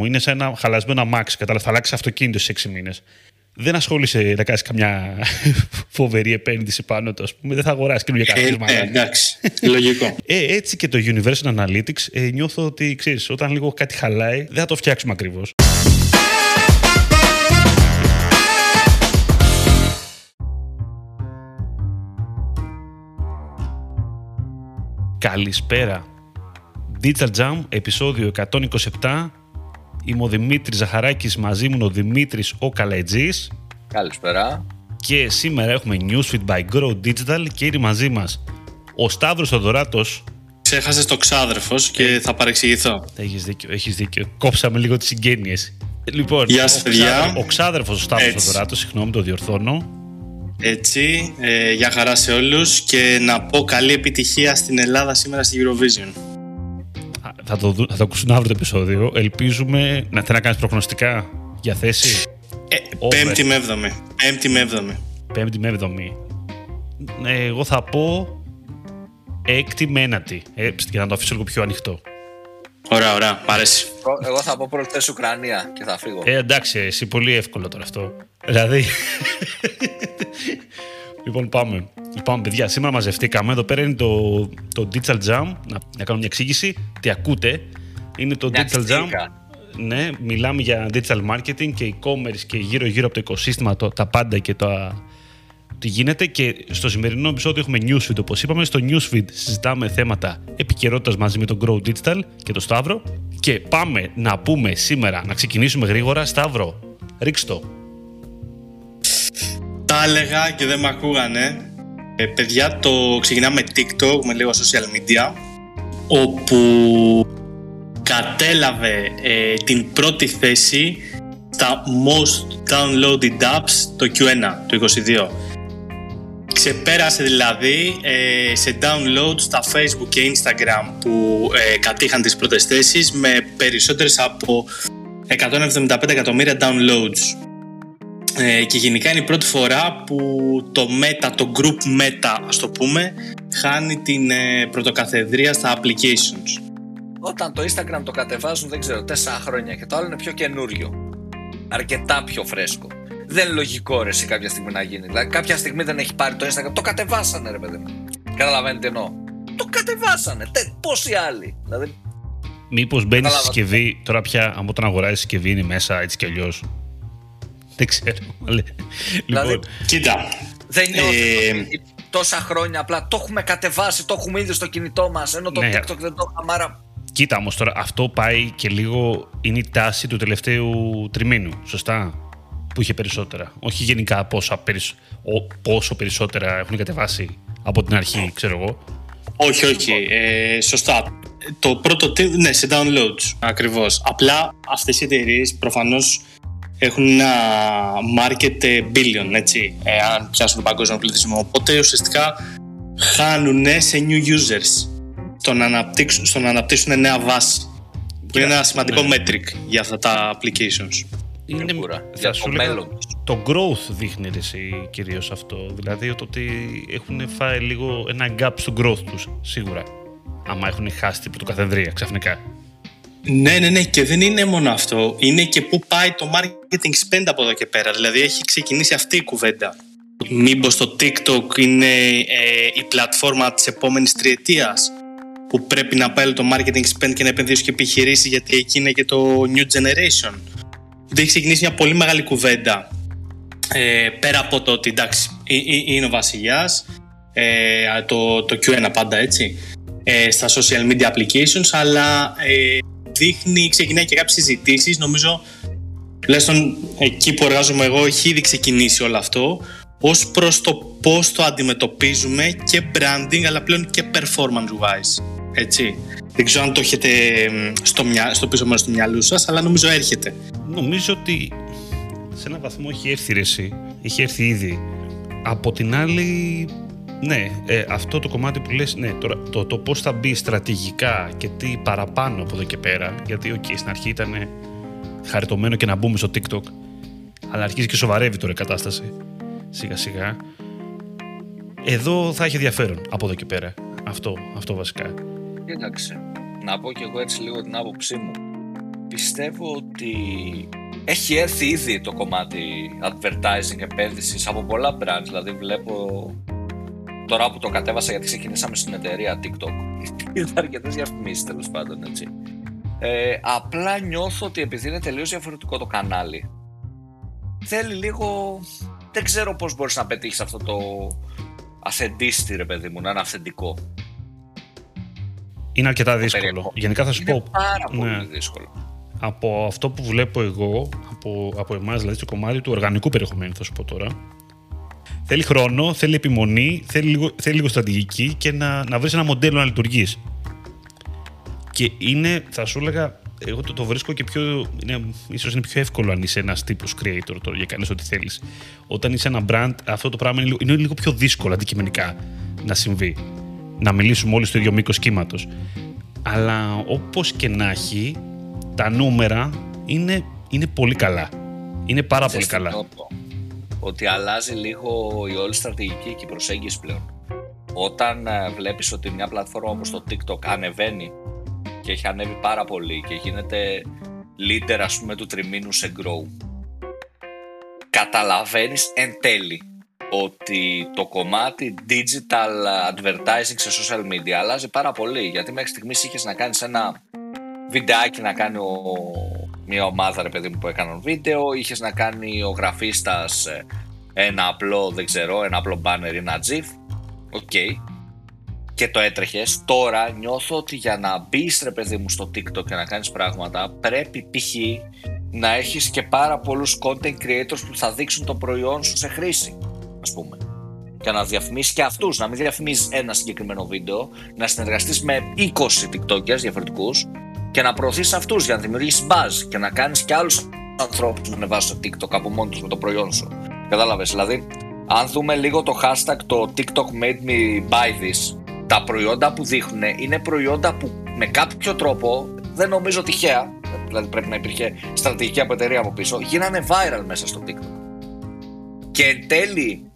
μου. Είναι σαν ένα χαλασμένο αμάξι. Κατάλαβες, θα αλλάξει αυτοκίνητο σε 6 μήνες. Δεν ασχολείσαι να κάνεις καμιά φοβερή επένδυση πάνω του, ας πούμε. Δεν θα αγοράσεις καινούργια Ε, καθίσματα. ε, εντάξει. Λογικό. Ε, έτσι και το Universal Analytics ε, νιώθω ότι ξέρεις, όταν λίγο κάτι χαλάει, δεν θα το φτιάξουμε ακριβώς. Καλησπέρα. Digital Jam, επεισόδιο 127. Είμαι ο Δημήτρης Ζαχαράκης, μαζί μου είναι ο Δημήτρης ο Καλαϊτζής Καλησπέρα. και σήμερα έχουμε Newsfeed by Grow Digital και είναι μαζί μας ο Σταύρος Θοδωράτος Ξέχασες το ξάδερφος και θα παρεξηγηθώ. Έχεις δίκιο, έχεις δίκιο. Κόψαμε λίγο τις συγγένειες. Λοιπόν, Γεια σας, ο, παιδιά. ξάδερ- ο ξάδερφος ο Σταύρος Έτσι. Θοδωράτος, συγγνώμη το διορθώνω. Έτσι, ε, για χαρά σε όλους και να πω καλή επιτυχία στην Ελλάδα σήμερα στη Eurovision. Α, Θα το, δου- θα το ακούσουν αύριο το επεισόδιο. Ελπίζουμε να θέλει να κάνεις προγνωστικά για θέση. Ε, Over. πέμπτη με έβδομη. Πέμπτη με έβδομη. Πέμπτη με έβδομη. Ε, εγώ θα πω έκτη με ένατη. Ε, για να το αφήσω λίγο πιο ανοιχτό. Ωραία, ωραία, μ' αρέσει. Εγώ- Εγώ θα πω πρώτη θέση Ουκρανία και θα φύγω. Ε, εντάξει, εσύ πολύ εύκολο τώρα αυτό. Δηλαδή. Λοιπόν, πάμε. Λοιπόν, παιδιά, σήμερα μαζευτήκαμε. Εδώ πέρα είναι το, το Digital Jam. Να, να κάνω μια εξήγηση. Τι ακούτε. Είναι το Μια Digital Jam. ξτίκα. Ναι, μιλάμε για digital marketing και e-commerce και γύρω-γύρω από το οικοσύστημα, το, τα πάντα και τα, τι γίνεται. Και στο σημερινό επεισόδιο έχουμε Newsfeed, όπως είπαμε. Στο Newsfeed συζητάμε θέματα επικαιρότητας μαζί με τον Grow Digital και τον Σταύρο. Και πάμε να πούμε σήμερα, να ξεκινήσουμε γρήγορα. Σταύρο, ρίξ' το. Τα έλεγα και δεν με ακούγανε. Ε, παιδιά, το ξεκινάμε με TikTok, με λίγο social media, όπου κατέλαβε ε, την πρώτη θέση στα most downloaded apps το Q1 του 2022. Ξεπέρασε δηλαδή ε, σε download στα Facebook και Instagram που ε, κατήχαν τις πρώτες θέσεις με περισσότερες από 175 εκατομμύρια downloads. Ε, και γενικά είναι η πρώτη φορά που το Meta, το group Meta ας το πούμε, χάνει την ε, πρωτοκαθεδρία στα applications. Όταν το Instagram το κατεβάζουν, δεν ξέρω, τέσσερα χρόνια και το άλλο είναι πιο καινούριο. Αρκετά πιο φρέσκο. Δεν είναι λογικό ρε εσύ κάποια στιγμή να γίνει. Δηλαδή κάποια στιγμή δεν έχει πάρει το Instagram. Το κατεβάσανε ρε παιδί μου. Καταλαβαίνετε τι εννοώ. Το κατεβάσανε. Τε, πόσοι άλλοι. Δηλαδή, Μήπως μπαίνει στη Κατάλαβα. συσκευή, τώρα πια από όταν αγοράζεις συσκευή είναι μέσα έτσι κι αλλιώς. Δεν ξέρω. Δηλαδή, λοιπόν, Κοίτα, δεν νιώθω Ε, ότι τόσα χρόνια απλά το έχουμε κατεβάσει, το έχουμε ήδη στο κινητό μας. Ενώ το Ναι. TikTok δεν το είχαμε. Άρα Κοίτα όμως τώρα, αυτό πάει και λίγο. Είναι η τάση του τελευταίου τριμήνου. Σωστά; Που είχε περισσότερα. Όχι γενικά πόσα, περισ- ο- πόσο περισσότερα έχουν κατεβάσει από την αρχή, ξέρω εγώ. όχι, όχι, ε, σωστά. Το πρώτο, τι- ναι, σε downloads, ακριβώς. Απλά αυτές οι εταιρείες προφανώς έχουν ένα market ε, billion, έτσι, ε, αν πιάσουν τον παγκόσμιο πληθυσμό. Οπότε ουσιαστικά χάνουν σε new users στο να αναπτύξουν, στο να αναπτύξουν νέα βάση. Που είναι ένα σημαντικό Ναι. metric για αυτά τα applications. Είναι, Σίγουρα. θα Για σου το λέγα, μέλλον τους. το growth δείχνει ρε εσύ κυρίως αυτό. Δηλαδή το ότι έχουν φάει λίγο ένα gap στο growth τους, σίγουρα. Άμα έχουν χάσει την πρωτοκαθεδρία ξαφνικά. Ναι, ναι, ναι. Και δεν είναι μόνο αυτό. Είναι και πού πάει το marketing spend από εδώ και πέρα. Δηλαδή έχει ξεκινήσει αυτή η κουβέντα. Μήπως το TikTok είναι ε, η πλατφόρμα της επόμενης τριετίας που πρέπει να πάει όλο το marketing spend και να επενδύσουν και επιχειρήσει γιατί εκεί είναι και το new generation. Δεν έχει ξεκινήσει μια πολύ μεγάλη κουβέντα ε, πέρα από το ότι εντάξει ε, ε, είναι ο βασιλιάς ε, το, το Q1 πάντα έτσι ε, στα social media applications αλλά ε, δείχνει, ξεκινάει και κάποιες συζητήσεις νομίζω τουλάχιστον εκεί που εργάζομαι εγώ έχει ήδη ξεκινήσει όλο αυτό ως προς το πώς το αντιμετωπίζουμε και branding αλλά πλέον και performance wise έτσι δεν ξέρω αν το έχετε μ, στο, μυα, στο πίσω μέρος του μυαλού σας αλλά νομίζω έρχεται Νομίζω ότι σε έναν βαθμό έχει έρθει ρε εσύ. Έχει έρθει ήδη. Από την άλλη, ναι, ε, αυτό το κομμάτι που λες, ναι, τώρα, το, το πώς θα μπει στρατηγικά και τι παραπάνω από εδώ και πέρα, γιατί οκ, στην αρχή ήταν χαριτωμένο και να μπούμε στο TikTok, αλλά αρχίζει και σοβαρεύει τώρα η κατάσταση, σιγά σιγά. Εδώ θα έχει ενδιαφέρον από εδώ και πέρα. Αυτό, αυτό βασικά. Κοίταξε. Να πω κι εγώ έτσι λίγο την άποψή μου. πιστεύω ότι έχει έρθει ήδη το κομμάτι advertising επένδυσης από πολλά brands. Δηλαδή βλέπω τώρα που το κατέβασα γιατί ξεκινήσαμε στην εταιρεία TikTok. Είδα αρκετές διαφημίσεις τέλος πάντων έτσι. Ε, απλά νιώθω ότι επειδή είναι τελείως διαφορετικό το κανάλι θέλει λίγο... Δεν ξέρω πώς μπορείς να πετύχεις αυτό το αυθεντίστη ρε παιδί μου, να είναι αυθεντικό. Είναι αρκετά δύσκολο. Γενικά θα σου είναι πω. πάρα πολύ ναι. δύσκολο. Από αυτό που βλέπω εγώ, από, από εμάς, δηλαδή στο κομμάτι του οργανικού περιεχομένου, θα σου πω τώρα. Θέλει χρόνο, θέλει επιμονή, θέλει λίγο, θέλει λίγο στρατηγική και να, να βρεις ένα μοντέλο να λειτουργείς. Και είναι, θα σου έλεγα, εγώ το, το βρίσκω και πιο. Είναι, ίσως είναι πιο εύκολο αν είσαι ένας τύπος creator τώρα, για κάνεις ό,τι θέλεις. Όταν είσαι ένα brand, αυτό το πράγμα είναι λίγο, είναι λίγο πιο δύσκολο αντικειμενικά να συμβεί. Να μιλήσουμε όλοι στο ίδιο μήκος κύματος. Αλλά όπως και να έχει, τα νούμερα είναι, είναι πολύ καλά. Είναι πάρα Ξέρεις πολύ τι καλά. νιώθω; Ότι αλλάζει λίγο η όλη στρατηγική και η προσέγγιση πλέον. Όταν ε, βλέπεις ότι μια πλατφόρμα όπως το TikTok ανεβαίνει και έχει ανέβει πάρα πολύ και γίνεται leader ας πούμε του τριμήνου σε grow καταλαβαίνεις εν τέλει ότι το κομμάτι digital advertising σε social media αλλάζει πάρα πολύ γιατί μέχρι στιγμής είχες να κάνεις ένα βιντεάκι να κάνει ο, μια ομάδα ρε παιδί μου που έκαναν βίντεο. Είχες να κάνει ο γραφίστας ε, ένα απλό δεν ξέρω ένα απλό banner ή ένα gif ok. Και το έτρεχες. Τώρα νιώθω ότι για να μπεις ρε παιδί μου στο TikTok και να κάνεις πράγματα πρέπει π.χ. να έχεις και πάρα πολλούς content creators που θα δείξουν το προϊόν σου σε χρήση ας πούμε. Και να διαφημίσεις και αυτούς, να μην διαφημίσεις ένα συγκεκριμένο βίντεο, να συνεργαστείς με 20 TikTokers διαφορετικούς και να προωθήσεις αυτούς για να δημιουργήσεις buzz και να κάνεις και άλλους ανθρώπους να ανεβάσεις στο TikTok από μόνοι τους με το προϊόν σου. Κατάλαβες, δηλαδή αν δούμε λίγο το hashtag το TikTok made me buy this τα προϊόντα που δείχνουν είναι προϊόντα που με κάποιο τρόπο δεν νομίζω τυχαία δηλαδή πρέπει να υπήρχε στρατηγική από εταιρεία από πίσω γίνανε viral μέσα στο TikTok και εν τέλει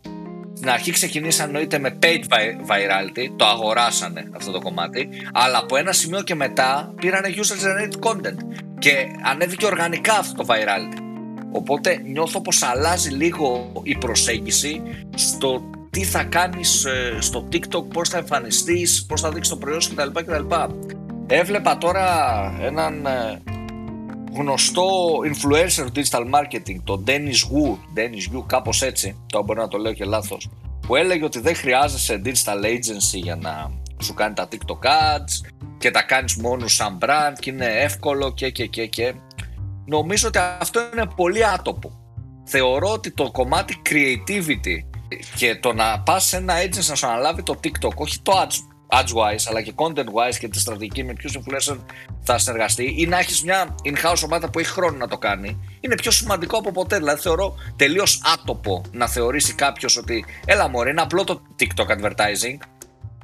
στην αρχή ξεκινήσαν εννοείται με paid vi- virality, το αγοράσανε αυτό το κομμάτι, αλλά από ένα σημείο και μετά πήρανε user generated content και ανέβηκε οργανικά αυτό το virality. Οπότε νιώθω πως αλλάζει λίγο η προσέγγιση στο τι θα κάνεις ε, στο TikTok, πώς θα εμφανιστείς, πώς θα δείξεις το προϊόν σου κτλ. κτλ. Έβλεπα τώρα έναν ε, γνωστό influencer του digital marketing, τον Dennis Wu, Dennis Wu, κάπως έτσι, τώρα μπορεί να το λέω και λάθος, που έλεγε ότι δεν χρειάζεσαι digital agency για να σου κάνει τα TikTok ads και τα κάνεις μόνο σαν brand και είναι εύκολο και και και και. Νομίζω ότι αυτό είναι πολύ άτοπο. Θεωρώ ότι το κομμάτι creativity και το να πας σε ένα agency να σου αναλάβει το TikTok, όχι το ads, ads wise, αλλά και content wise και τη στρατηγική με ποιους influencer θα συνεργαστεί ή να έχεις μια in-house ομάδα που έχει χρόνο να το κάνει, είναι πιο σημαντικό από ποτέ. Δηλαδή, θεωρώ τελείως άτοπο να θεωρήσει κάποιος ότι έλα μωρέ, είναι απλό το TikTok advertising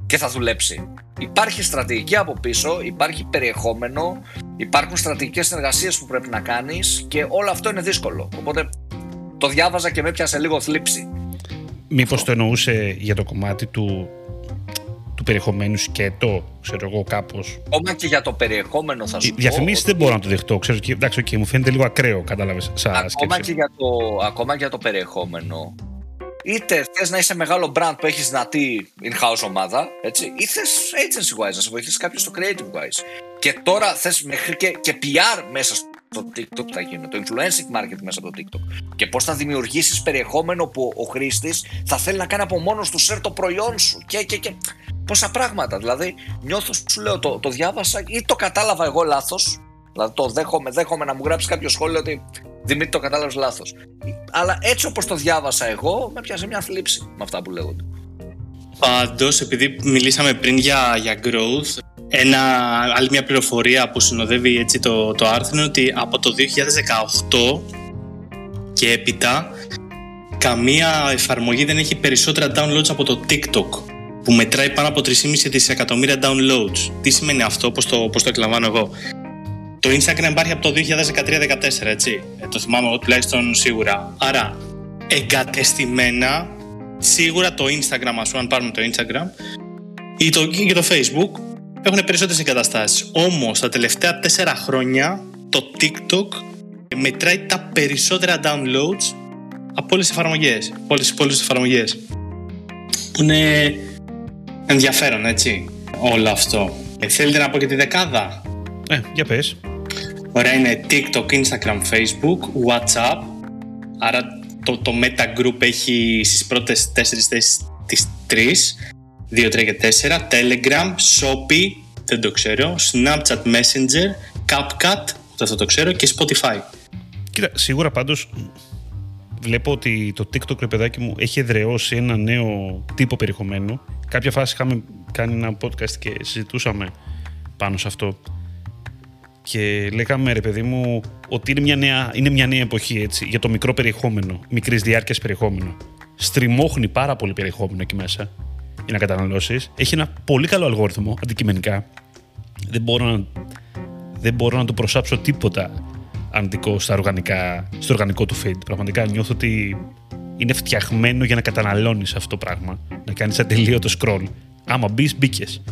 και θα δουλέψει. Υπάρχει στρατηγική από πίσω, υπάρχει περιεχόμενο, υπάρχουν στρατηγικές συνεργασίες που πρέπει να κάνεις και όλο αυτό είναι δύσκολο. Οπότε το διάβαζα και με έπιασε λίγο θλίψη. Μήπως το εννοούσε για το κομμάτι του, του περιεχομένους σκέτο, ξέρω εγώ κάπως. Ακόμα και για το περιεχόμενο θα σου Οι πω. διαφημίσεις δεν ότι μπορώ να το δεχτώ. Ξέρω, και, εντάξει, okay, μου φαίνεται λίγο ακραίο, κατάλαβες, σαν Ακόμα σκέψη. και, για το, ακόμα και για το περιεχόμενο. Είτε θες να είσαι μεγάλο brand που έχεις δυνατή in-house ομάδα, έτσι, ή θες agency wise να σε βοηθήσει κάποιος στο creative wise. Και τώρα θες μέχρι και, και PR μέσα στο TikTok που θα γίνει, το influencing marketing μέσα από το TikTok. Και πώς θα δημιουργήσεις περιεχόμενο που ο χρήστης θα θέλει να κάνει από μόνος του share το προϊόν σου. Και, και, και. Πόσα πράγματα. Δηλαδή, νιώθω, σου λέω, το, το διάβασα ή το κατάλαβα εγώ λάθος. Δηλαδή, το δέχομαι, δέχομαι να μου γράψει κάποιος σχόλιο ότι Δημήτρη το κατάλαβες λάθος. Αλλά έτσι όπως το διάβασα εγώ, με πιάσε μια θλίψη με αυτά που λέγονται. Πάντως, επειδή μιλήσαμε πριν για, για growth, ένα, άλλη μια πληροφορία που συνοδεύει έτσι το, το άρθρο είναι ότι από το 2018 και έπειτα καμία εφαρμογή δεν έχει περισσότερα downloads από το TikTok που μετράει πάνω από 3,5 δισεκατομμύρια downloads. Τι σημαίνει αυτό, πώς το, πώς το εκλαμβάνω εγώ; Το Instagram υπάρχει από το 2013-2014, έτσι. Ε, το θυμάμαι εγώ τουλάχιστον σίγουρα. Άρα, εγκατεστημένα, σίγουρα το Instagram, ας πούμε, αν πάρουμε το Instagram, ή το, και το Facebook, έχουν περισσότερες εγκαταστάσεις. Όμως, τα τελευταία τέσσερα χρόνια, το TikTok μετράει τα περισσότερα downloads από όλες τις εφαρμογές, από όλες τις υπόλοιπες εφαρμογές. Που είναι ενδιαφέρον, έτσι, όλο αυτό. Ε, θέλετε να πω και τη δεκάδα; Ε, για πες. Ωραία, είναι TikTok, Instagram, Facebook, WhatsApp. Άρα το, το Meta Group έχει στις πρώτες τέσσερις θέσεις τις τρεις. 2, 3 και 4. Telegram, Shopee, δεν το ξέρω. Snapchat Messenger, CapCut, ούτε αυτό το ξέρω. Και Spotify. Κοίτα, σίγουρα πάντως βλέπω ότι το TikTok, ρε παιδάκι μου, έχει εδραιώσει ένα νέο τύπο περιεχομένου. Κάποια φάση είχαμε κάνει ένα podcast και συζητούσαμε πάνω σε αυτό. Και λέγαμε, ρε παιδί μου, ότι είναι μια νέα, είναι μια νέα εποχή έτσι, για το μικρό περιεχόμενο, μικρής διάρκειας περιεχόμενο. Στριμώχνει πάρα πολύ περιεχόμενο εκεί μέσα για να καταναλώσεις. Έχει ένα πολύ καλό αλγόριθμο αντικειμενικά. Δεν μπορώ να, δεν μπορώ να το προσάψω τίποτα αντικό στα οργανικά, στο οργανικό του feed. Πραγματικά νιώθω ότι είναι φτιαχμένο για να καταναλώνεις αυτό το πράγμα. Να κάνεις ατελείωτο scroll. Άμα μπεις, μπήκες.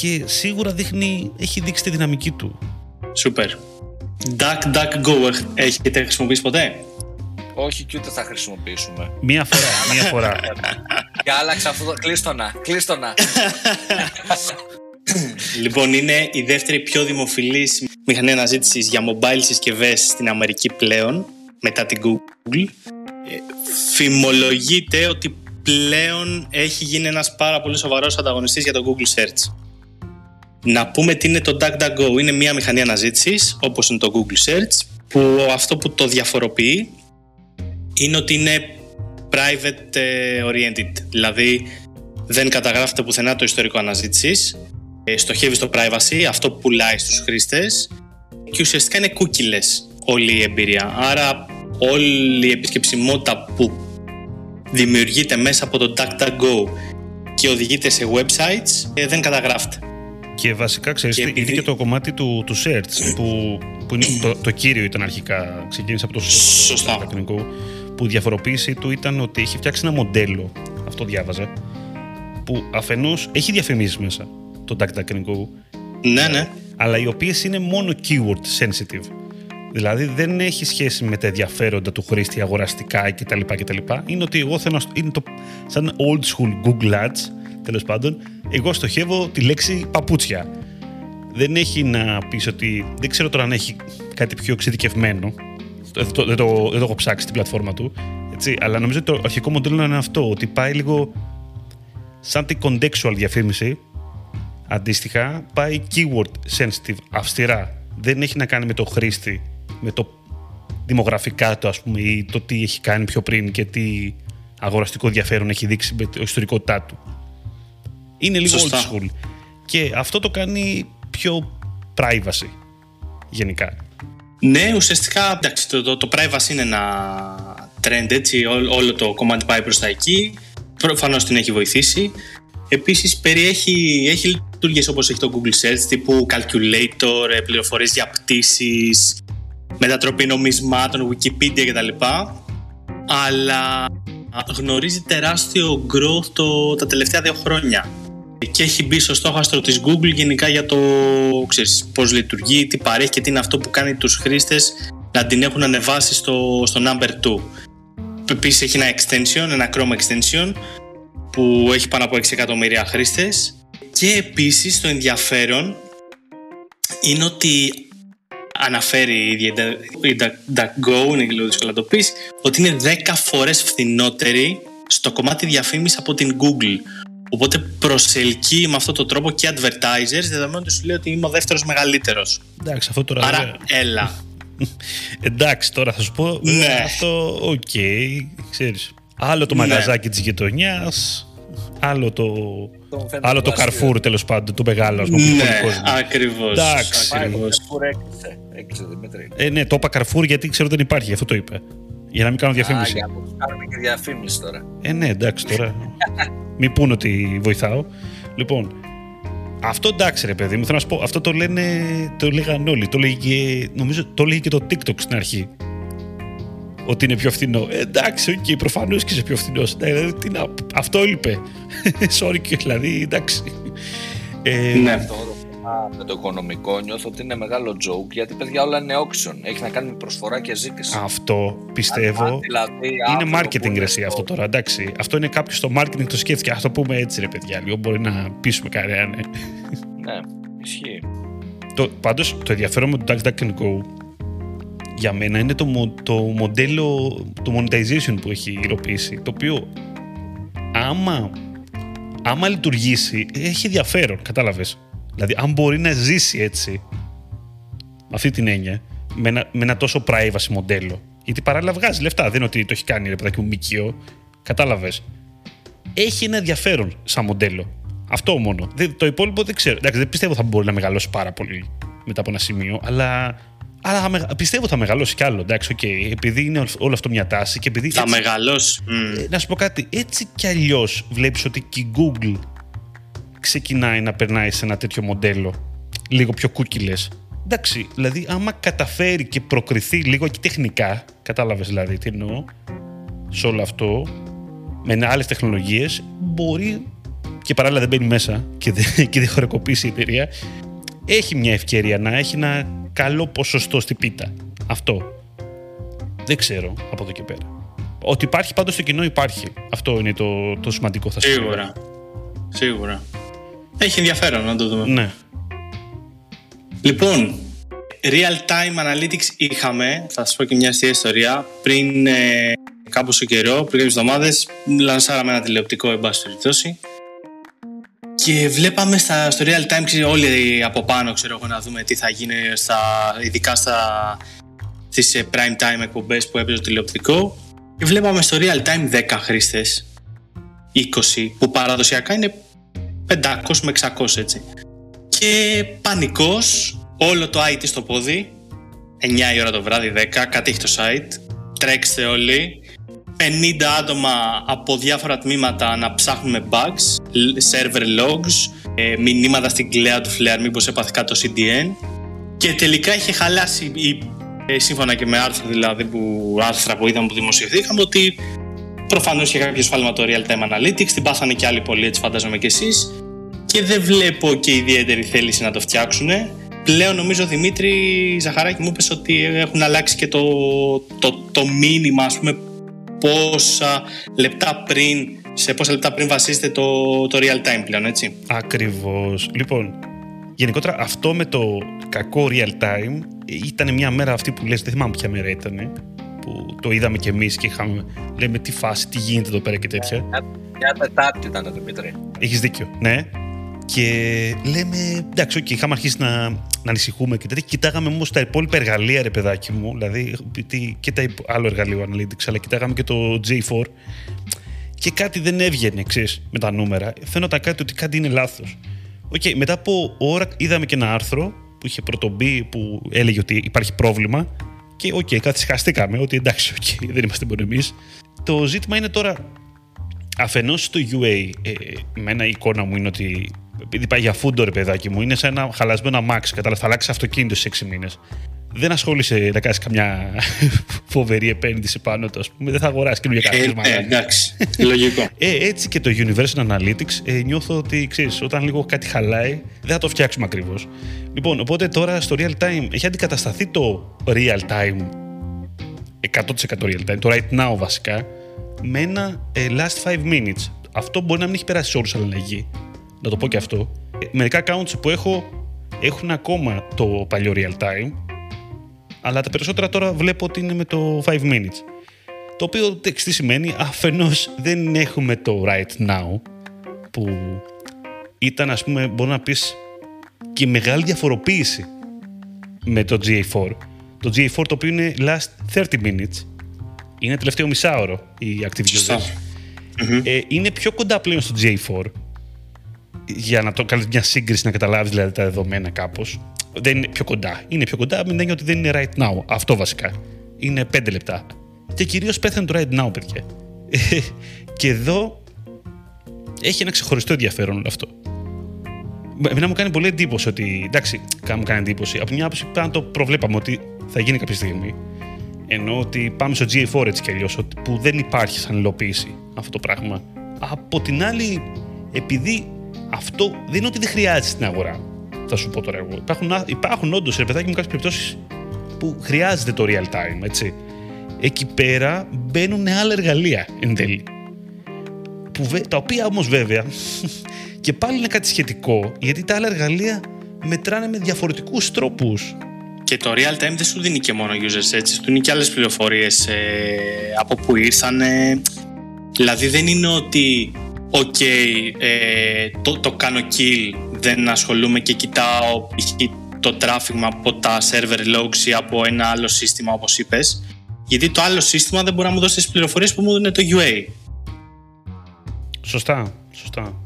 Και σίγουρα δείχνει, έχει δείξει τη δυναμική του. Σούπερ. DuckDuckGo έχετε χρησιμοποιήσει ποτέ; Όχι και ούτε θα χρησιμοποιήσουμε. Μία φορά, μία φορά. Και άλλαξε αυτό το. Κλείστονα, κλείστονα. λοιπόν, είναι η δεύτερη πιο δημοφιλής μηχανή αναζήτησης για mobile συσκευές στην Αμερική πλέον, μετά την Google. Ε, φημολογείται ότι πλέον έχει γίνει ένας πάρα πολύ σοβαρός ανταγωνιστής για το Google Search. Να πούμε τι είναι το DuckDuckGo. Είναι μια μηχανή αναζήτησης, όπως είναι το Google Search, που αυτό που το διαφοροποιεί είναι ότι είναι private ε, oriented. Δηλαδή δεν καταγράφεται πουθενά το ιστορικό αναζήτησης, ε, στοχεύει στο privacy, αυτό που πουλάει στους χρήστες και ουσιαστικά είναι κούκκιλες όλη η εμπειρία. Άρα όλη η επισκεψιμότητα που δημιουργείται μέσα από το DuckDuckGo και οδηγείται σε websites ε, δεν καταγράφεται. Και βασικά ξέρεις, και και το κομμάτι του, του search που, που είναι το, το κύριο ήταν αρχικά, ξεκίνησε από το Σωστά. τεχνικό, που η διαφοροποίηση του ήταν ότι έχει φτιάξει ένα μοντέλο, αυτό διάβαζε, που αφενός έχει διαφημίσεις μέσα, το DuckDuckGo, Ναι, ναι. αλλά οι οποίες είναι μόνο keyword sensitive. Δηλαδή δεν έχει σχέση με τα ενδιαφέροντα του χρήστη αγοραστικά κτλ. κτλ. Είναι ότι εγώ θέλω να. Είναι το, σαν old school Google Ads, τέλος πάντων. Εγώ στοχεύω τη λέξη παπούτσια. Δεν έχει να πεις ότι. Δεν ξέρω τώρα αν έχει κάτι πιο εξειδικευμένο. Δεν το, δεν το, δεν το έχω ψάξει στην πλατφόρμα του. Έτσι, αλλά νομίζω ότι το αρχικό μοντέλο είναι αυτό. Ότι πάει λίγο σαν την contextual διαφήμιση. Αντίστοιχα, πάει keyword sensitive, αυστηρά. Δεν έχει να κάνει με το χρήστη με το δημογραφικά του, ας πούμε, ή το τι έχει κάνει πιο πριν και τι αγοραστικό ενδιαφέρον έχει δείξει με το ιστορικότητά του. Είναι λίγο Σωστά. old school. Και αυτό το κάνει πιο privacy, γενικά. Ναι, ουσιαστικά εντάξει, το, το, το privacy είναι ένα trend έτσι, ό, όλο το κομμάτι πάει προς τα εκεί. Προφανώς την έχει βοηθήσει. Επίσης περιέχει έχει λειτουργίες όπως έχει το Google Search τύπου calculator, ε, πληροφορίες για πτήσεις, μετατροπή νομισμάτων, Wikipedia κτλ. Αλλά γνωρίζει τεράστιο growth το, τα τελευταία δύο χρόνια και έχει μπει στο στόχαστρο της Google γενικά για το ξέρεις, πώς λειτουργεί, τι παρέχει και τι είναι αυτό που κάνει τους χρήστες να την έχουν ανεβάσει στο, στο number 2. Επίσης έχει ένα extension, ένα Chrome extension που έχει πάνω από 6 εκατομμύρια χρήστες και επίσης το ενδιαφέρον είναι ότι αναφέρει η ίδια η DuckDuckGo, είναι λίγο δύσκολο να το πεις, ότι είναι 10 φορές φθηνότερη στο κομμάτι διαφήμισης από την Google. Οπότε προσελκύει με αυτόν τον τρόπο και advertisers, δεδομένου ότι σου λέει ότι είμαι ο δεύτερος μεγαλύτερος. Εντάξει, αυτό τώρα... Άρα, βέβαια- έλα. Εντάξει, τώρα θα σου πω. Ναι. βέβαια, Αυτό, οκ, ξέρεις. Άλλο το Ναι. μαγαζάκι της γειτονιάς, άλλο το, Τον φαίνεται άλλο το τεράστιο. Carrefour τέλος πάντων, το μεγάλο, ας πούμε, που Ναι, πολύ κόσμο. ακριβώς. Εντάξει. Πάει, ακριβώς. Carrefour έκλεισε. Έκλεισε Δημήτρη. Ε, ναι, το είπα Carrefour γιατί ξέρω δεν υπάρχει, γι' αυτό το είπε. Για να μην κάνω Α, διαφήμιση. για να τους κάνουμε και διαφήμιση τώρα. Ε, ναι, εντάξει τώρα. Μην πούνε ότι βοηθάω. Λοιπόν, αυτό εντάξει ρε παιδί μου, θέλω να σου πω, αυτό το λένε, το λέγαν όλοι. Το λέγε, και- νομίζω το λέγε και το TikTok στην αρχή. Ότι είναι πιο φθηνό. Ε, εντάξει, ok, okay, προφανώς και είσαι πιο φθηνός. Ναι, δηλαδή, τι να, αυτό είπε. Sorry και δηλαδή, εντάξει. Ε, Ναι. Αυτό, με το οικονομικό νιώθω ότι είναι μεγάλο joke γιατί παιδιά όλα είναι auction. Έχει να κάνει με προσφορά και ζήτηση. Αυτό πιστεύω. Αν δηλαδή είναι άνθρωπο που marketing είναι ρε εσύ στο- αυτό τώρα, εντάξει. Αυτό είναι κάποιος στο marketing το σκέφτηκε. Α το πούμε έτσι, ρε παιδιά. Λίγο μπορεί να πείσουμε κανέναν. ε. Ναι, ισχύει. Το, πάντως, το ενδιαφέρον με το DuckDuckGo για μένα είναι το, μο- το μοντέλο το monetization που έχει υλοποιήσει, το οποίο άμα, άμα λειτουργήσει, έχει ενδιαφέρον, κατάλαβες. Δηλαδή, αν μπορεί να ζήσει έτσι, με αυτή την έννοια, με ένα, με ένα τόσο privacy μοντέλο. Γιατί παράλληλα βγάζει λεφτά, δεν είναι ότι το έχει κάνει ρε παιδάκι μου μικείο. Κατάλαβες. Έχει ένα ενδιαφέρον σαν μοντέλο. Αυτό μόνο. Δεν- το υπόλοιπο δεν ξέρω. Εντάξει, δεν πιστεύω θα μπορεί να μεγαλώσει πάρα πολύ μετά από ένα σημείο, αλλά, αλλά θα μεγα- πιστεύω θα μεγαλώσει κι άλλο. Εντάξει, οκ. επειδή είναι όλο αυτό μια τάση και επειδή. Θα έτσι- μεγαλώσει. Μμ. ε, να σου πω κάτι. Έτσι κι αλλιώς βλέπεις ότι και η Google ξεκινάει να περνάει σε ένα τέτοιο μοντέλο. Λίγο πιο cookieless. Εντάξει, δηλαδή, άμα καταφέρει και προκριθεί λίγο και τεχνικά, κατάλαβες δηλαδή τι εννοώ, σε όλο αυτό, με άλλες τεχνολογίες, μπορεί και παράλληλα δεν μπαίνει μέσα και δεν, και δεν χωρεκοπήσει η εταιρεία, έχει μια ευκαιρία να έχει ένα καλό ποσοστό στην πίτα. Αυτό. Δεν ξέρω από εδώ και πέρα. Ότι υπάρχει πάντως στο κοινό υπάρχει. Αυτό είναι το, το σημαντικό θα σου πω. Σίγουρα. Σίγουρα. Έχει ενδιαφέρον να το δούμε. Ναι. Λοιπόν, real time analytics είχαμε. Θα σας πω και μια αστεία ιστορία. Πριν ε, κάπου στο καιρό, πριν κάποιες εβδομάδες, λανσάραμε ένα τηλεοπτικό, εν πάση περιπτώσει. Και βλέπαμε στα, στο real time ξέρεις, όλοι από πάνω ξέρω εγώ, να δούμε τι θα γίνει, στα, ειδικά στα, στις ε, prime time εκπομπές που έπαιζε το τηλεοπτικό. Και βλέπαμε στο real time 10 χρήστες, 20, που παραδοσιακά είναι 500 με 600 έτσι. Και πανικός, όλο το IT στο πόδι, 9 η ώρα το βράδυ, 10, κάτι έχει το site, τρέξτε όλοι, 50 άτομα από διάφορα τμήματα να ψάχνουν με bugs, server logs, ε, μηνύματα στην κλαία του Flare, μήπως έπαθε κάτι το CDN και τελικά είχε χαλάσει η, ε, σύμφωνα και με άρθρα δηλαδή που, άρθρα που είδαμε που δημοσιευθήκαμε ότι προφανώς είχε κάποιο σφάλμα το real time analytics, την πάθανε και άλλοι πολλοί έτσι φαντάζομαι και εσείς και δεν βλέπω και ιδιαίτερη θέληση να το φτιάξουν. Πλέον νομίζω ο Δημήτρη Ζαχαράκη μου είπες ότι έχουν αλλάξει και το, το, το μήνυμα, ας πούμε, πόσα λεπτά πριν, σε πόσα λεπτά πριν βασίζεται το, το real time πλέον, έτσι. Ακριβώς. Λοιπόν, γενικότερα αυτό με το κακό real time ήταν μια μέρα αυτή που λες, δεν θυμάμαι ποια μέρα ήταν, που το είδαμε κι εμείς και είχαμε, λέμε τι φάση, τι γίνεται εδώ πέρα και τέτοια. Μια Τετάρτη ήταν, Δημήτρη. Έχεις δίκιο, ναι. Και λέμε, εντάξει, okay, είχαμε αρχίσει να, να ανησυχούμε και τέτοια. Κοιτάγαμε όμως τα υπόλοιπα εργαλεία, ρε παιδάκι μου. Δηλαδή, τι- και τα υπ- άλλο εργαλείο Analytics, αλλά κοιτάγαμε και το GA4. Και κάτι δεν έβγαινε, ξέρεις, με τα νούμερα. Φαίνονταν κάτι ότι κάτι είναι λάθος. Οκ, μετά από ώρα είδαμε και ένα άρθρο που είχε πρωτομπεί που έλεγε ότι υπάρχει πρόβλημα. Και ok, okay, καθησυχαστήκαμε ότι εντάξει, οκ, δεν είμαστε μόνο εμείς. Το ζήτημα είναι τώρα Αφενός στο UA, ε, εμένα η εικόνα μου είναι ότι επειδή πάει για φούντο ρε παιδάκι μου, είναι σαν ένα χαλασμένο αμάξι. Κατάλαβα, θα αλλάξει αυτοκίνητο σε 6 μήνες. Δεν ασχόλησε να κάνεις καμιά φοβερή επένδυση πάνω του, ας πούμε. Δεν θα αγοράσει καινούργια Ε, κάρτε. ναι, εντάξει, λογικό. Ε, έτσι και το Universal Analytics ε, νιώθω ότι ξέρεις, όταν λίγο κάτι χαλάει, δεν θα το φτιάξουμε ακριβώς. Λοιπόν, οπότε τώρα στο real time έχει αντικατασταθεί το real time 100% real time, το right now βασικά, με ένα ε, last 5 minutes. Αυτό μπορεί να μην έχει περάσει σε όλους αλλαγή. Να το πω και αυτό. Ε, μερικά accounts που έχω έχουν ακόμα το παλιό real time, αλλά τα περισσότερα τώρα βλέπω ότι είναι με το 5 minutes. Το οποίο εντάξει, τι σημαίνει, αφενός δεν έχουμε το right now, που ήταν ας πούμε, μπορώ να πεις, και μεγάλη διαφοροποίηση με το GA4. Το GA4 το οποίο είναι last 30 minutes, είναι τελευταίο μισάωρο η active Σωστά. users. Ε, είναι πιο κοντά πλέον στο GA4, για να το κάνεις μια σύγκριση να καταλάβεις δηλαδή τα δεδομένα κάπως. Δεν είναι πιο κοντά. Είναι πιο κοντά με την έννοια ότι δεν είναι right now. Αυτό βασικά. Είναι 5 λεπτά. Και κυρίως πέθανε το right now, παιδιά. και εδώ έχει ένα ξεχωριστό ενδιαφέρον όλο αυτό. Εμένα μου κάνει πολύ εντύπωση ότι. Εντάξει, μου κάνει εντύπωση. Από μια άποψη πάνω το προβλέπαμε ότι θα γίνει κάποια στιγμή. Ενώ ότι πάμε στο GA4 έτσι κι αλλιώς, που δεν υπάρχει σαν υλοποίηση αυτό το πράγμα. Από την άλλη, επειδή αυτό δεν είναι ότι δεν χρειάζεται στην αγορά. θα σου πω τώρα εγώ. Υπάρχουν, υπάρχουν όντως, ρε παιδάκι μου, κάποιες περιπτώσεις που χρειάζεται το real time, έτσι. Εκεί πέρα μπαίνουν άλλα εργαλεία εν τέλει. Που, τα οποία όμως βέβαια και πάλι είναι κάτι σχετικό, γιατί τα άλλα εργαλεία μετράνε με διαφορετικούς τρόπους. Και το real time δεν σου δίνει και μόνο users έτσι, σου δίνει και άλλες πληροφορίες ε, από που ήρθαν. δηλαδή δεν είναι ότι ok, ε, το, το κάνω kill, δεν ασχολούμαι και κοιτάω το traffic από τα server logs ή από ένα άλλο σύστημα όπως είπες γιατί το άλλο σύστημα δεν μπορεί να μου δώσει τις πληροφορίες που μου δίνει το UA. Σωστά, σωστά.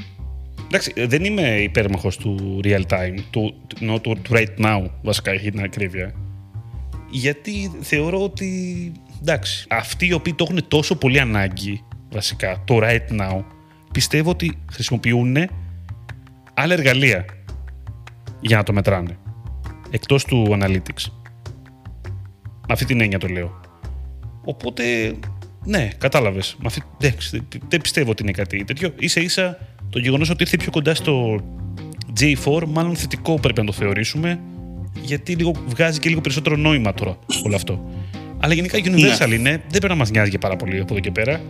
Εντάξει, δεν είμαι υπέρμαχος του real time, του, του, του, right now βασικά για την ακρίβεια. Γιατί θεωρώ ότι, εντάξει, αυτοί οι οποίοι το έχουν τόσο πολύ ανάγκη, βασικά, το right now, πιστεύω ότι χρησιμοποιούν άλλα εργαλεία για να το μετράνε. Εκτός του analytics. Με αυτή την έννοια το λέω. Οπότε, ναι, κατάλαβες. δεν πιστεύω ότι είναι κάτι τέτοιο. Ίσα ίσα το γεγονός ότι ήρθε πιο κοντά στο J4, μάλλον θετικό πρέπει να το θεωρήσουμε, γιατί λίγο, βγάζει και λίγο περισσότερο νόημα τώρα όλο αυτό. Αλλά γενικά Universal ναι. είναι, δεν πρέπει να μας νοιάζει και πάρα πολύ από εδώ και πέρα.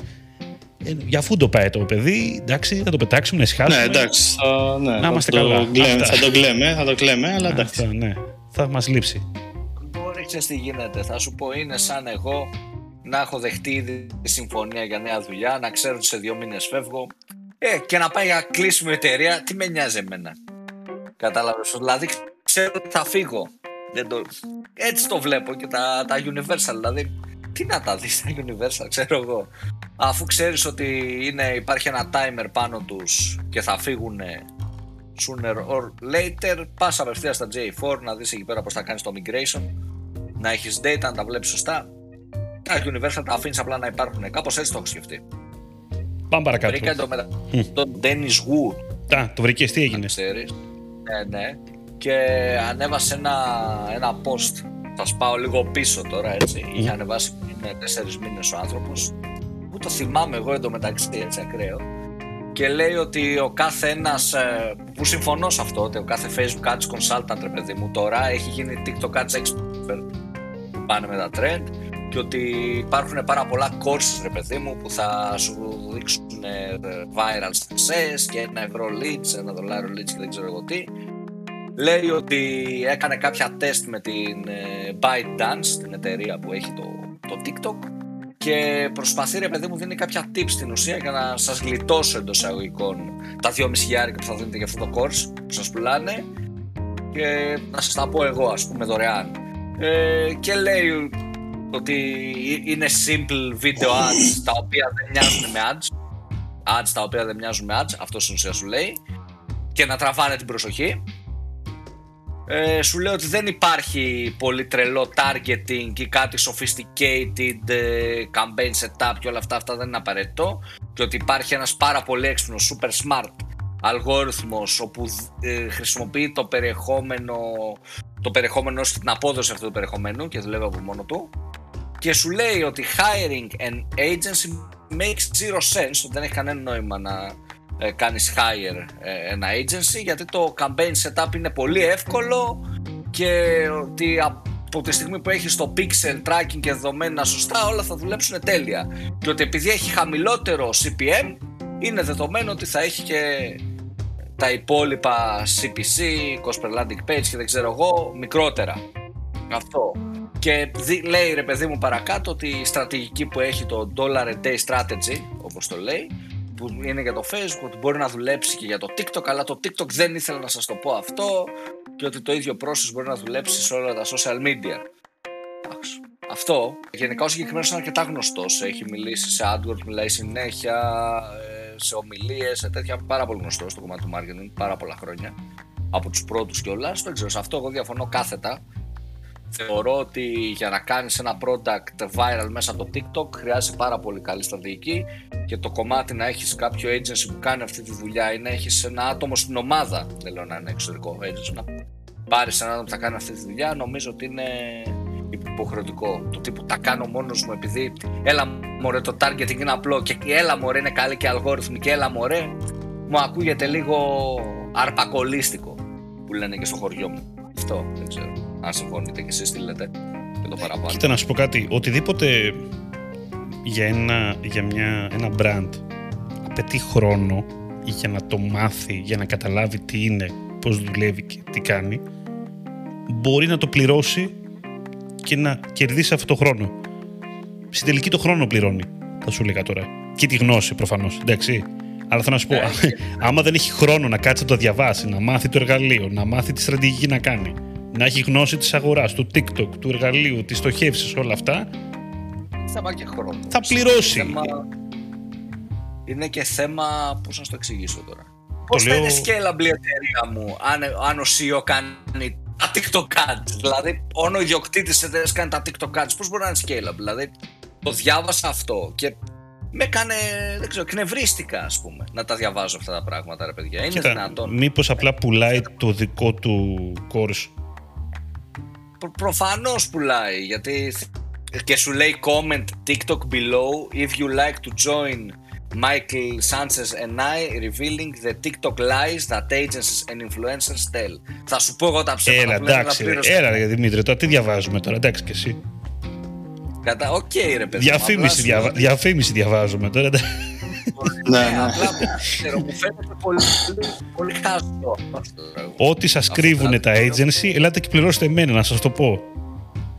Ε, για αφού το πάει το παιδί, εντάξει, θα το πετάξουμε, να ησυχάσουμε. Ναι, εντάξει. Θα, ναι, να είμαστε καλά. Κλαίμε, θα το κλαίμε, θα το κλαίμε, αλλά εντάξει. Αυτά, ναι. Θα μας λείψει. Μπορεί, ξέρεις τι γίνεται. Θα σου πω, είναι σαν εγώ να έχω δεχτεί ήδη συμφωνία για νέα δουλειά, να ξέρω ότι σε δύο μήνες φεύγω. Ε, και να πάει για κλείσιμο εταιρεία, τι με νοιάζει εμένα. Κατάλαβες. Δηλαδή ξέρω ότι θα φύγω. Δεν το... Έτσι το βλέπω και τα, τα Universal. Δηλαδή, τι να τα δεις τα Universal, ξέρω εγώ. Αφού ξέρεις ότι είναι, υπάρχει ένα timer πάνω τους και θα φύγουν sooner or later, πας απευθείας στα J4 να δεις εκεί πέρα πώς θα κάνεις το migration, να έχεις data, να τα βλέπεις σωστά. Τα Universal τα αφήνεις απλά να υπάρχουν. Κάπως έτσι το έχω σκεφτεί. Πάμε παρακάτω. Βρήκα το μετα... τον Dennis Wu. Τα, το βρήκες, τι έγινε; Ξέρεις. Ναι, ναι. Και ανέβασε ένα, ένα post. Θα σπάω λίγο πίσω τώρα, έτσι. Mm. Είχε ανεβάσει πριν τέσσερις μήνες ο άνθρωπος. Που το θυμάμαι εγώ εντωμεταξύ, έτσι ακραίο. Και λέει ότι ο κάθε ένας. Ε, που συμφωνώ σε αυτό, ότι ο κάθε Facebook Ads Consultant, ρε παιδί μου, τώρα έχει γίνει TikTok Ads Expert που πάνε με τα trend και ότι υπάρχουν πάρα πολλά courses ρε παιδί μου που θα σου δείξουν ε, viral success και ένα ευρώ leads, ένα δολάριο leads και δεν ξέρω εγώ τι λέει ότι έκανε κάποια τεστ με την ε, ByteDance την εταιρεία που έχει το, το TikTok και προσπαθεί ρε παιδί μου δίνει κάποια tips στην ουσία για να σας γλιτώσω εντός εισαγωγικών τα 2,5 χιλιάρικα που θα δίνετε για αυτό το course που σας πουλάνε. Και να σας τα πω εγώ ας πούμε δωρεάν. Ε, και λέει ότι είναι simple video ads τα οποία δεν μοιάζουν με ads. Ads τα οποία δεν μοιάζουν με ads αυτός στην ουσία σου λέει. Και να τραβάνε την προσοχή ε, σου λέει ότι δεν υπάρχει πολύ τρελό targeting ή κάτι sophisticated ε, campaign setup και όλα αυτά, αυτά δεν είναι απαραίτητο. Και ότι υπάρχει ένας πάρα πολύ έξυπνος super smart αλγόριθμος όπου ε, χρησιμοποιεί το περιεχόμενο το περιεχόμενο ώστε την απόδοση αυτού του περιεχομένου και δουλεύει από μόνο του. Και σου λέει ότι hiring an agency makes zero sense, ότι δεν έχει κανένα νόημα να ε, κάνεις hire ε, ένα agency γιατί το campaign setup είναι πολύ εύκολο και ότι από τη στιγμή που έχεις το pixel tracking και δεδομένα σωστά όλα θα δουλέψουν τέλεια. Και ότι επειδή έχει χαμηλότερο CPM είναι δεδομένο ότι θα έχει και τα υπόλοιπα CPC, cost per landing page και δεν ξέρω εγώ μικρότερα. Αυτό. Και λέει ρε παιδί μου παρακάτω ότι η στρατηγική που έχει το dollar a day strategy, όπως το λέει, που είναι για το facebook, ότι μπορεί να δουλέψει και για το tiktok, αλλά το tiktok δεν ήθελα να σας το πω αυτό και ότι το ίδιο process μπορεί να δουλέψει σε όλα τα social media. Αυτό, γενικά ο συγκεκριμένος είναι αρκετά γνωστός. Έχει μιλήσει σε AdWords, μιλάει συνέχεια, ε, σε ομιλίες, σε τέτοια. Πάρα πολύ γνωστός στο κομμάτι του marketing, πάρα πολλά χρόνια. Από τους πρώτους κιόλας. Δεν ξέρω, σε αυτό εγώ διαφωνώ κάθετα. Θεωρώ ότι για να κάνεις ένα product viral μέσα από το TikTok χρειάζεται πάρα πολύ καλή στρατηγική και το κομμάτι να έχεις κάποιο agency που κάνει αυτή τη δουλειά ή να έχεις ένα άτομο στην ομάδα, δεν λέω να είναι εξωτερικό agency, να πάρεις ένα άτομο που θα κάνει αυτή τη δουλειά, νομίζω ότι είναι υποχρεωτικό. Το τύπο τα κάνω μόνος μου επειδή έλα μωρέ το targeting είναι απλό και έλα μωρέ είναι καλή και αλγόριθμη και έλα μωρέ μου ακούγεται λίγο αρπακολίστικο που λένε και στο χωριό μου. Αυτό δεν ξέρω. Αν συμφωνείτε και εσείς τι λέτε και το παραπάνω. Κοίτα να σου πω κάτι. Οτιδήποτε για ένα, για μια, ένα brand απαιτεί χρόνο για να το μάθει, για να καταλάβει τι είναι, πώς δουλεύει και τι κάνει, μπορεί να το πληρώσει και να κερδίσει αυτό το χρόνο. Στην τελική το χρόνο πληρώνει, θα σου έλεγα τώρα. Και τη γνώση προφανώς, εντάξει. Αλλά θέλω να σου πω, άμα δεν έχει χρόνο να κάτσει να το διαβάσει, να μάθει το εργαλείο, να μάθει τη στρατηγική να κάνει, να έχει γνώση της αγοράς, του TikTok, του εργαλείου, της στοχεύσης, όλα αυτά. Θα πάει και χρόνο. Θα πληρώσει. Είναι, θέμα... είναι και θέμα. Πώς να το εξηγήσω τώρα. Πώς θα είναι scalable η εταιρεία μου αν, αν ο CEO κάνει τα TikTok ads. Δηλαδή, όταν ο ιδιοκτήτης τη εταιρεία κάνει τα TikTok ads, πώς μπορεί να είναι scalable. Δηλαδή, το διάβασα αυτό και με έκανε, δεν ξέρω, κνευρίστηκα ας πούμε να τα διαβάζω αυτά τα πράγματα ρε παιδιά. Είναι Κοίτα, δυνατόν. Μήπως απλά πουλάει το δικό του course. Προ, προφανώς πουλάει γιατί και σου λέει comment TikTok below if you like to join Michael Sanchez and I revealing the TikTok lies that agencies and influencers tell. Θα σου πω εγώ τα ψέματα. Έλα, εντάξει, έλα, Δημήτρη, τώρα τι διαβάζουμε τώρα, εντάξει και εσύ. Κατά, ok, okay, ρε παιδί. Διαφήμιση, διαβα... διαφήμιση διαβάζουμε τώρα. Ναι, ναι. Απλά μου φαίνεται πολύ, πολύ χάστο. Ό,τι σας κρύβουν τα agency, ελάτε και πληρώστε εμένα να σας το πω.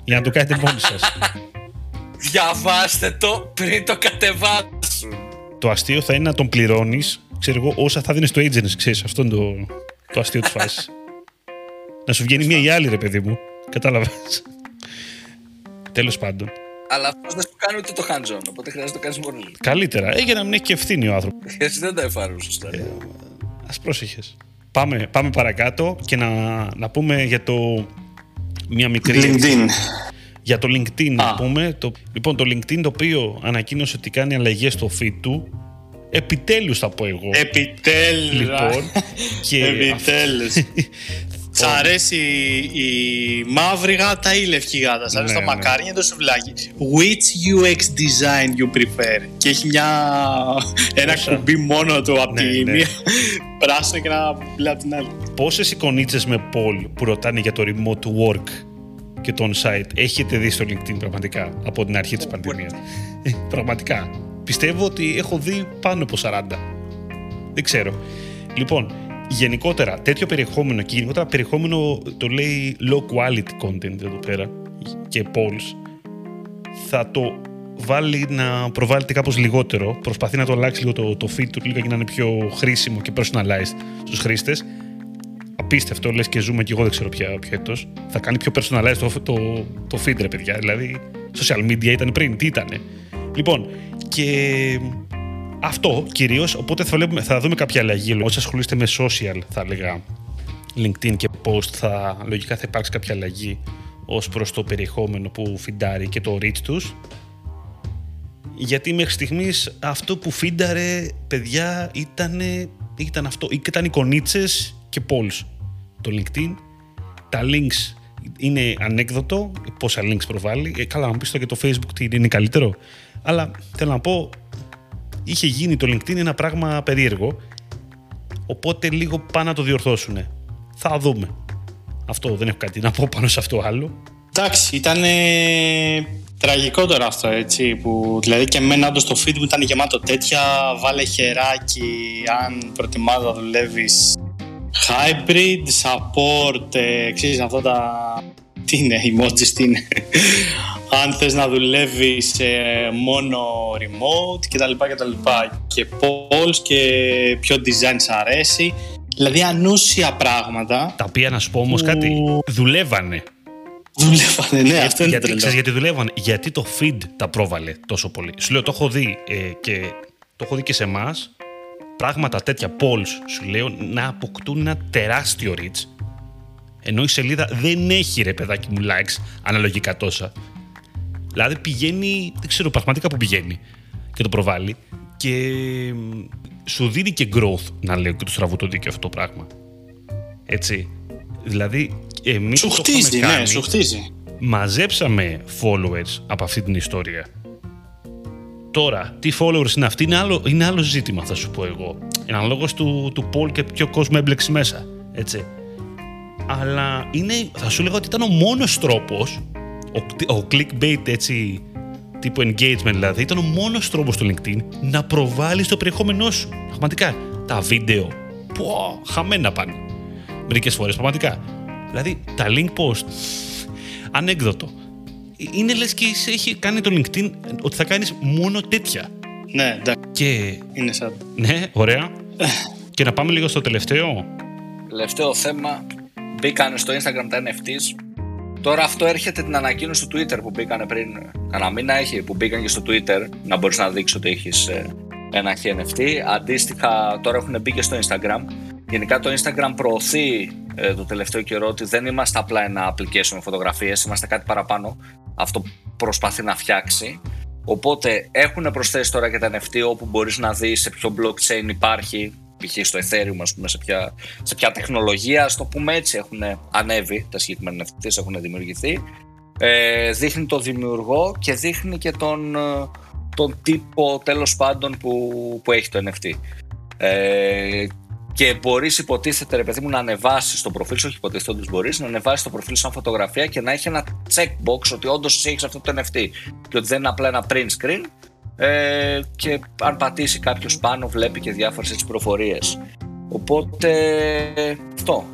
Για να το κάνετε μόνοι σας. Διαβάστε το πριν το κατεβάσουν. Το αστείο θα είναι να τον πληρώνεις, ξέρω εγώ, όσα θα δίνεις στο agency, ξέρεις. Αυτό είναι το, το αστείο της φάσης. να σου βγαίνει μία ή άλλη, ρε παιδί μου. Κατάλαβες. Τέλος πάντων. Αλλά αυτός δεν σου κάνει ούτε το hands-on, οπότε χρειάζεται να το κάνεις μόνο. Καλύτερα. Ε, για να μην έχει και ευθύνη ο άνθρωπος. Εσύ δεν τα εφάρμοσες σωστά. Ε, Α πρόσεχες. Πάμε, πάμε παρακάτω και να, να πούμε για το. Μια μικρή. LinkedIn. Για το LinkedIn να πούμε. Το, λοιπόν, το LinkedIn το οποίο ανακοίνωσε ότι κάνει αλλαγές στο feed του. Επιτέλους θα πω εγώ. Επιτέλους. Λοιπόν, και Επιτέλους. Σ' αρέσει η μαύρη γάτα ή η λευκή γάτα. Σ' αρέσει ναι, το ναι. μακάρι ή το σουβλάκι. Which UX design you prefer; Και έχει μια... ένα κουμπί μόνο του από ναι, τη ναι. μία πράσινο και ένα μπλε από την άλλη. Πόσες εικονίτσες με Paul που ρωτάνε για το remote work και το on-site έχετε δει στο LinkedIn πραγματικά από την αρχή της πανδημίας; Ε, πραγματικά. Πιστεύω ότι έχω δει πάνω από 40. Δεν ξέρω. Λοιπόν, γενικότερα τέτοιο περιεχόμενο και γενικότερα περιεχόμενο το λέει low quality content εδώ πέρα και polls θα το βάλει να προβάλλεται κάπως λιγότερο προσπαθεί να το αλλάξει λίγο το, το feed του λίγο για να είναι πιο χρήσιμο και personalized στους χρήστες. Απίστευτο, λες και ζούμε και εγώ δεν ξέρω πια ποιο έτος. Θα κάνει πιο personalized το, το, το feed ρε παιδιά δηλαδή social media ήταν πριν, τι ήτανε. Λοιπόν και αυτό κυρίως, οπότε θα, βλέπουμε, θα δούμε κάποια αλλαγή. Όσοι ασχολείστε με social, θα έλεγα LinkedIn και post, θα, λογικά θα υπάρξει κάποια αλλαγή ως προς το περιεχόμενο που φιντάρει και το reach τους. Γιατί μέχρι στιγμής αυτό που φίνταρε, παιδιά, ήταν, ήταν αυτό. Ήταν εικονίτσε και polls. Το LinkedIn. Τα links είναι ανέκδοτο, πόσα links προβάλλει. Ε, καλά, να μου πεις το και το Facebook τι είναι καλύτερο. Αλλά θέλω να πω, είχε γίνει το LinkedIn ένα πράγμα περίεργο. Οπότε λίγο πάνε να το διορθώσουν. Θα δούμε. Αυτό δεν έχω κάτι να πω πάνω σε αυτό άλλο. Εντάξει, ήταν τραγικό τώρα αυτό έτσι. Που, δηλαδή και εμένα όντως το feed μου ήταν γεμάτο τέτοια. Βάλε χεράκι αν προτιμάς να δουλεύεις hybrid, support, ε, ξέρεις αυτά τα τι είναι, emojis τι είναι. Αν θες να δουλεύεις μόνο remote και τα λοιπά και τα λοιπά και polls και ποιο design σ' αρέσει. Δηλαδή ανούσια πράγματα. Τα οποία να σου πω όμως κάτι, δουλεύανε. Δουλεύανε, ναι, αυτό είναι γιατί, Ξέρεις γιατί δουλεύανε, γιατί το feed τα πρόβαλε τόσο πολύ. Σου λέω, το έχω δει ε, και το έχω δει και σε εμάς. Πράγματα τέτοια polls, σου λέω, να αποκτούν ένα τεράστιο reach ενώ η σελίδα δεν έχει ρε παιδάκι μου likes αναλογικά τόσα. Δηλαδή πηγαίνει, δεν ξέρω πραγματικά που πηγαίνει και το προβάλλει και σου δίνει και growth να λέω και του στραβού το δίκαιο αυτό το πράγμα. Έτσι. Δηλαδή εμείς σου χτίζει, ναι, σου χτίζει. Μαζέψαμε followers από αυτή την ιστορία. Τώρα, τι followers είναι αυτοί είναι άλλο, είναι άλλο ζήτημα θα σου πω εγώ. Είναι αναλόγως του, του poll και ποιο κόσμο έμπλεξε μέσα. Έτσι. Αλλά είναι, θα σου λέγα ότι ήταν ο μόνος τρόπος, ο, ο clickbait έτσι, τύπου engagement δηλαδή, ήταν ο μόνος τρόπος στο LinkedIn να προβάλλεις το περιεχόμενό σου. Πραγματικά, τα βίντεο, πω, χαμένα πάνε. Μερικές φορές, πραγματικά. Δηλαδή, τα link post, ανέκδοτο. Είναι λες και έχει κάνει το LinkedIn ότι θα κάνεις μόνο τέτοια. Ναι, εντάξει. Και... Είναι σαν. Ναι, ωραία. και να πάμε λίγο στο τελευταίο. Τελευταίο θέμα. Μπήκαν στο Instagram τα NFTs. Τώρα αυτό έρχεται την ανακοίνωση του Twitter που μπήκαν πριν. Κανένα μήνα έχει που μπήκαν και στο Twitter να μπορείς να δείξεις ότι έχεις ε, ένα NFT. Αντίστοιχα τώρα έχουν μπει και στο Instagram. Γενικά το Instagram προωθεί ε, το τελευταίο καιρό ότι δεν είμαστε απλά ένα application με φωτογραφίες, είμαστε κάτι παραπάνω. Αυτό προσπαθεί να φτιάξει. Οπότε έχουν προσθέσει τώρα και τα NFT όπου μπορείς να δεις σε ποιο blockchain υπάρχει π.χ. στο Ethereum ας πούμε, σε, ποια, σε ποια τεχνολογία, στο το πούμε έτσι, έχουν ανέβει τα συγκεκριμένα NFTs, έχουν δημιουργηθεί. Ε, δείχνει το δημιουργό και δείχνει και τον, τον τύπο τέλος πάντων που, που έχει το NFT. Ε, και μπορείς, υποτίθεται, ρε παιδί μου, να ανεβάσεις το προφίλ σου, όχι υποτίθεται, όντω μπορείς, να ανεβάσεις το προφίλ σου σαν φωτογραφία και να έχει ένα checkbox ότι όντως έχεις αυτό το NFT. Και ότι δεν είναι απλά ένα print screen. Ε, και αν πατήσει κάποιος πάνω, βλέπει και διάφορες έτσι προφορίες. Οπότε αυτό.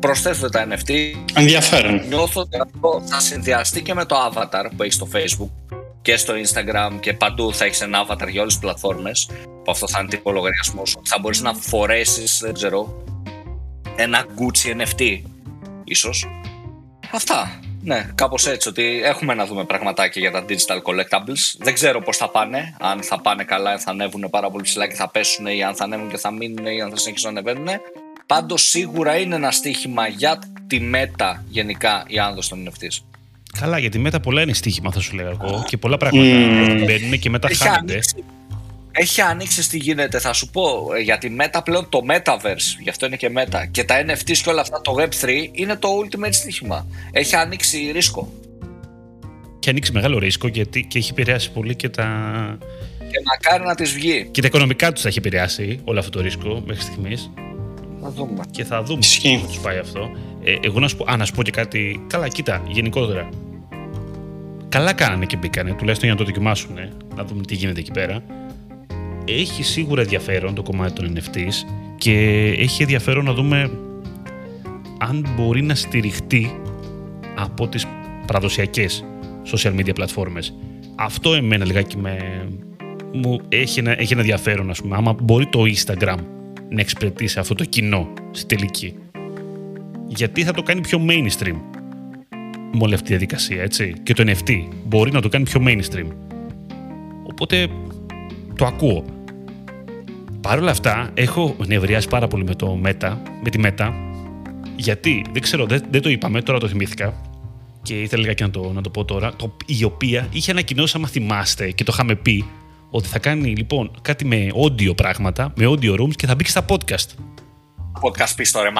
Προσθέτω τα NFT. Ενδιαφέρον. Νιώθω ότι αυτό θα συνδυαστεί και με το avatar που έχεις στο Facebook και στο Instagram και παντού θα έχεις ένα avatar για όλες τις πλατφόρμες. Που αυτό θα είναι τύπο λογαριασμός. Θα μπορείς να φορέσεις, δεν ξέρω, ένα Gucci NFT, ίσως. Αυτά. Ναι, κάπως έτσι. Ότι έχουμε να δούμε πραγματάκια για τα digital collectibles. Δεν ξέρω πώς θα πάνε. Αν θα πάνε καλά, αν θα ανέβουν πάρα πολύ ψηλά και θα πέσουν, ή αν θα ανέβουν και θα μείνουν, ή αν θα συνεχίσουν να ανεβαίνουν. Πάντως σίγουρα είναι ένα στοίχημα για τη μέτα γενικά η άνδοση των NFTs. Καλά, γιατί μετά πολλά είναι στοίχημα, θα σου λέω εγώ. Και πολλά πράγματα mm. μπαίνουν και μετά χάνονται. Έχει ανοίξει τι γίνεται, θα σου πω. Ε, γιατί μετά πλέον το Metaverse, γι' αυτό είναι και Meta, και τα NFTs και όλα αυτά, το Web3 είναι το ultimate στοίχημα. Έχει ανοίξει ρίσκο. Και ανοίξει μεγάλο ρίσκο γιατί και έχει επηρεάσει πολύ και τα. Και μακάρι να τη βγει. Και τα οικονομικά τους θα έχει επηρεάσει όλο αυτό το ρίσκο μέχρι στιγμής. Θα δούμε. Και θα δούμε πώς του πάει αυτό. Ε, εγώ να σου, πω, α, να σου πω και κάτι. Καλά, κοίτα, γενικότερα. Καλά κάνανε και μπήκανε, τουλάχιστον για να το δοκιμάσουν, να δούμε τι γίνεται εκεί πέρα. Έχει σίγουρα ενδιαφέρον το κομμάτι των NFTs και έχει ενδιαφέρον να δούμε αν μπορεί να στηριχτεί από τις παραδοσιακές social media πλατφόρμες. Αυτό εμένα λιγάκι με... μου έχει ένα, έχει ένα ενδιαφέρον, ας πούμε. Άμα μπορεί το Instagram να εξυπηρετήσει αυτό το κοινό στη τελική γιατί θα το κάνει πιο mainstream με όλη αυτή τη διαδικασία, έτσι; Και το NFT μπορεί να το κάνει πιο mainstream. Οπότε το ακούω. Παρ' όλα αυτά, έχω νευριάσει πάρα πολύ με το Meta, με τη Meta, γιατί, δεν ξέρω, δεν, δεν το είπαμε, τώρα το θυμήθηκα και ήθελα και να το, να το πω τώρα, το, η οποία είχε ανακοινώσει, άμα θυμάστε, και το είχαμε πει, ότι θα κάνει λοιπόν κάτι με audio πράγματα, με audio rooms και θα μπει και στα podcast podcast πίσω, ρε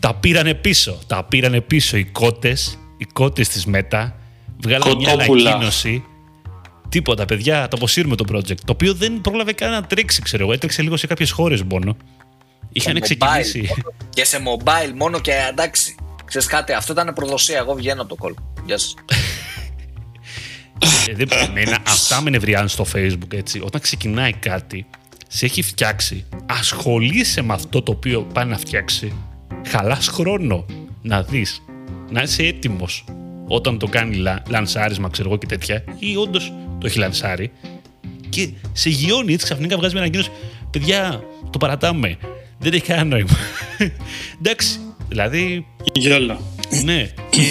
Τα πήρανε πίσω. Τα πήρανε πίσω οι κότες, οι κότες της ΜΕΤΑ. Βγάλανε μια ανακοίνωση. Τίποτα, παιδιά, το αποσύρουμε το project. Το οποίο δεν πρόλαβε καν να τρέξει, ξέρω εγώ. Έτρεξε λίγο σε κάποιες χώρες μόνο. Είχαν ξεκινήσει. Και σε mobile μόνο και εντάξει. Ξέρεις κάτι, αυτό ήταν προδοσία. Εγώ βγαίνω από το call. Γεια σας. ε, δεν, αυτά με νευριάνουν στο facebook έτσι. Όταν ξεκινάει κάτι, σε έχει φτιάξει, ασχολείσαι με αυτό το οποίο πάει να φτιάξει, χαλάς χρόνο να δεις, να είσαι έτοιμος όταν το κάνει λα, λανσάρισμα, ξέρω εγώ και τέτοια, ή όντως το έχει λανσάρει, και σε γιώνει έτσι ξαφνικά βγάζει μια ανακοίνωση. Παιδιά, το παρατάμε. Δεν έχει κανένα νόημα. Εντάξει, δηλαδή. Γιόλο. Ναι, και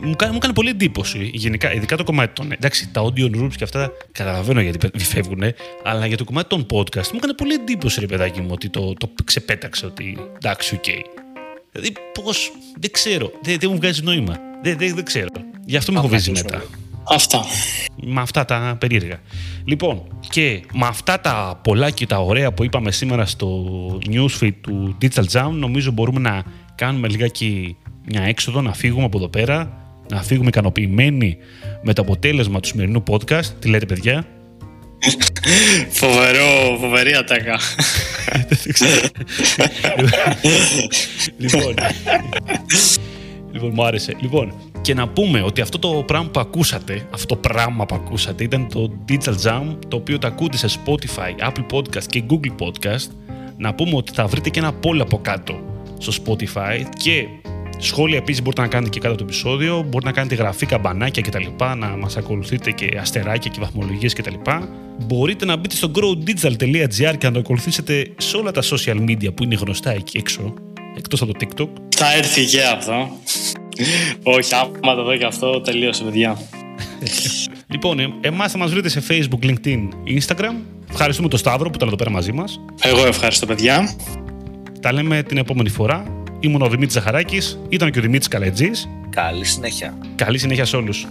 μου, κάνει, μου πολύ εντύπωση γενικά, ειδικά το κομμάτι των. Εντάξει, τα audio rooms και αυτά καταλαβαίνω γιατί φεύγουν, αλλά για το κομμάτι των podcast μου έκανε πολύ εντύπωση, ρε παιδάκι μου, ότι το, το ξεπέταξε ότι εντάξει, OK. Okay. Δηλαδή, πώς. Δεν ξέρω. Δεν, δεν μου βγάζει νόημα. Δεν, δεν, δεν ξέρω. Γι' αυτό με φοβίζει μετά. Αυτά. Με αυτά τα περίεργα. Λοιπόν, και με αυτά τα πολλά και τα ωραία που είπαμε σήμερα στο newsfeed του Digital Jam, νομίζω μπορούμε να κάνουμε λιγάκι μια έξοδο, να φύγουμε από εδώ πέρα, να φύγουμε ικανοποιημένοι με το αποτέλεσμα του σημερινού podcast. Τι λέτε, παιδιά; Φοβερό, φοβερή ατάκα. λοιπόν, λοιπόν, μου άρεσε. Λοιπόν, και να πούμε ότι αυτό το πράγμα που ακούσατε, αυτό το πράγμα που ακούσατε ήταν το Digital Jam, το οποίο το ακούτε σε Spotify, Apple Podcast και Google Podcast. Να πούμε ότι θα βρείτε και ένα poll από κάτω στο Spotify και σχόλια επίσης μπορείτε να κάνετε και κάτω το επεισόδιο, μπορείτε να κάνετε γραφή, καμπανάκια κτλ, να μας ακολουθείτε και αστεράκια και βαθμολογίες κτλ. Μπορείτε να μπείτε στο growdigital.gr και να το ακολουθήσετε σε όλα τα social media που είναι γνωστά εκεί έξω, εκτός από το TikTok. Θα έρθει και αυτό. Όχι, άμα το δω και αυτό, τελείωσε, παιδιά. λοιπόν, ε, εμάς θα μας βρείτε σε Facebook, LinkedIn, Instagram. Ευχαριστούμε τον Σταύρο που ήταν εδώ πέρα μαζί μας. Εγώ ευχαριστώ, παιδιά. Τα λέμε την επόμενη φορά. Ήμουν ο Δημήτρης Ζαχαράκης, ήταν και ο Δημήτρης Καλετζής. Καλή συνέχεια. Καλή συνέχεια σε όλους.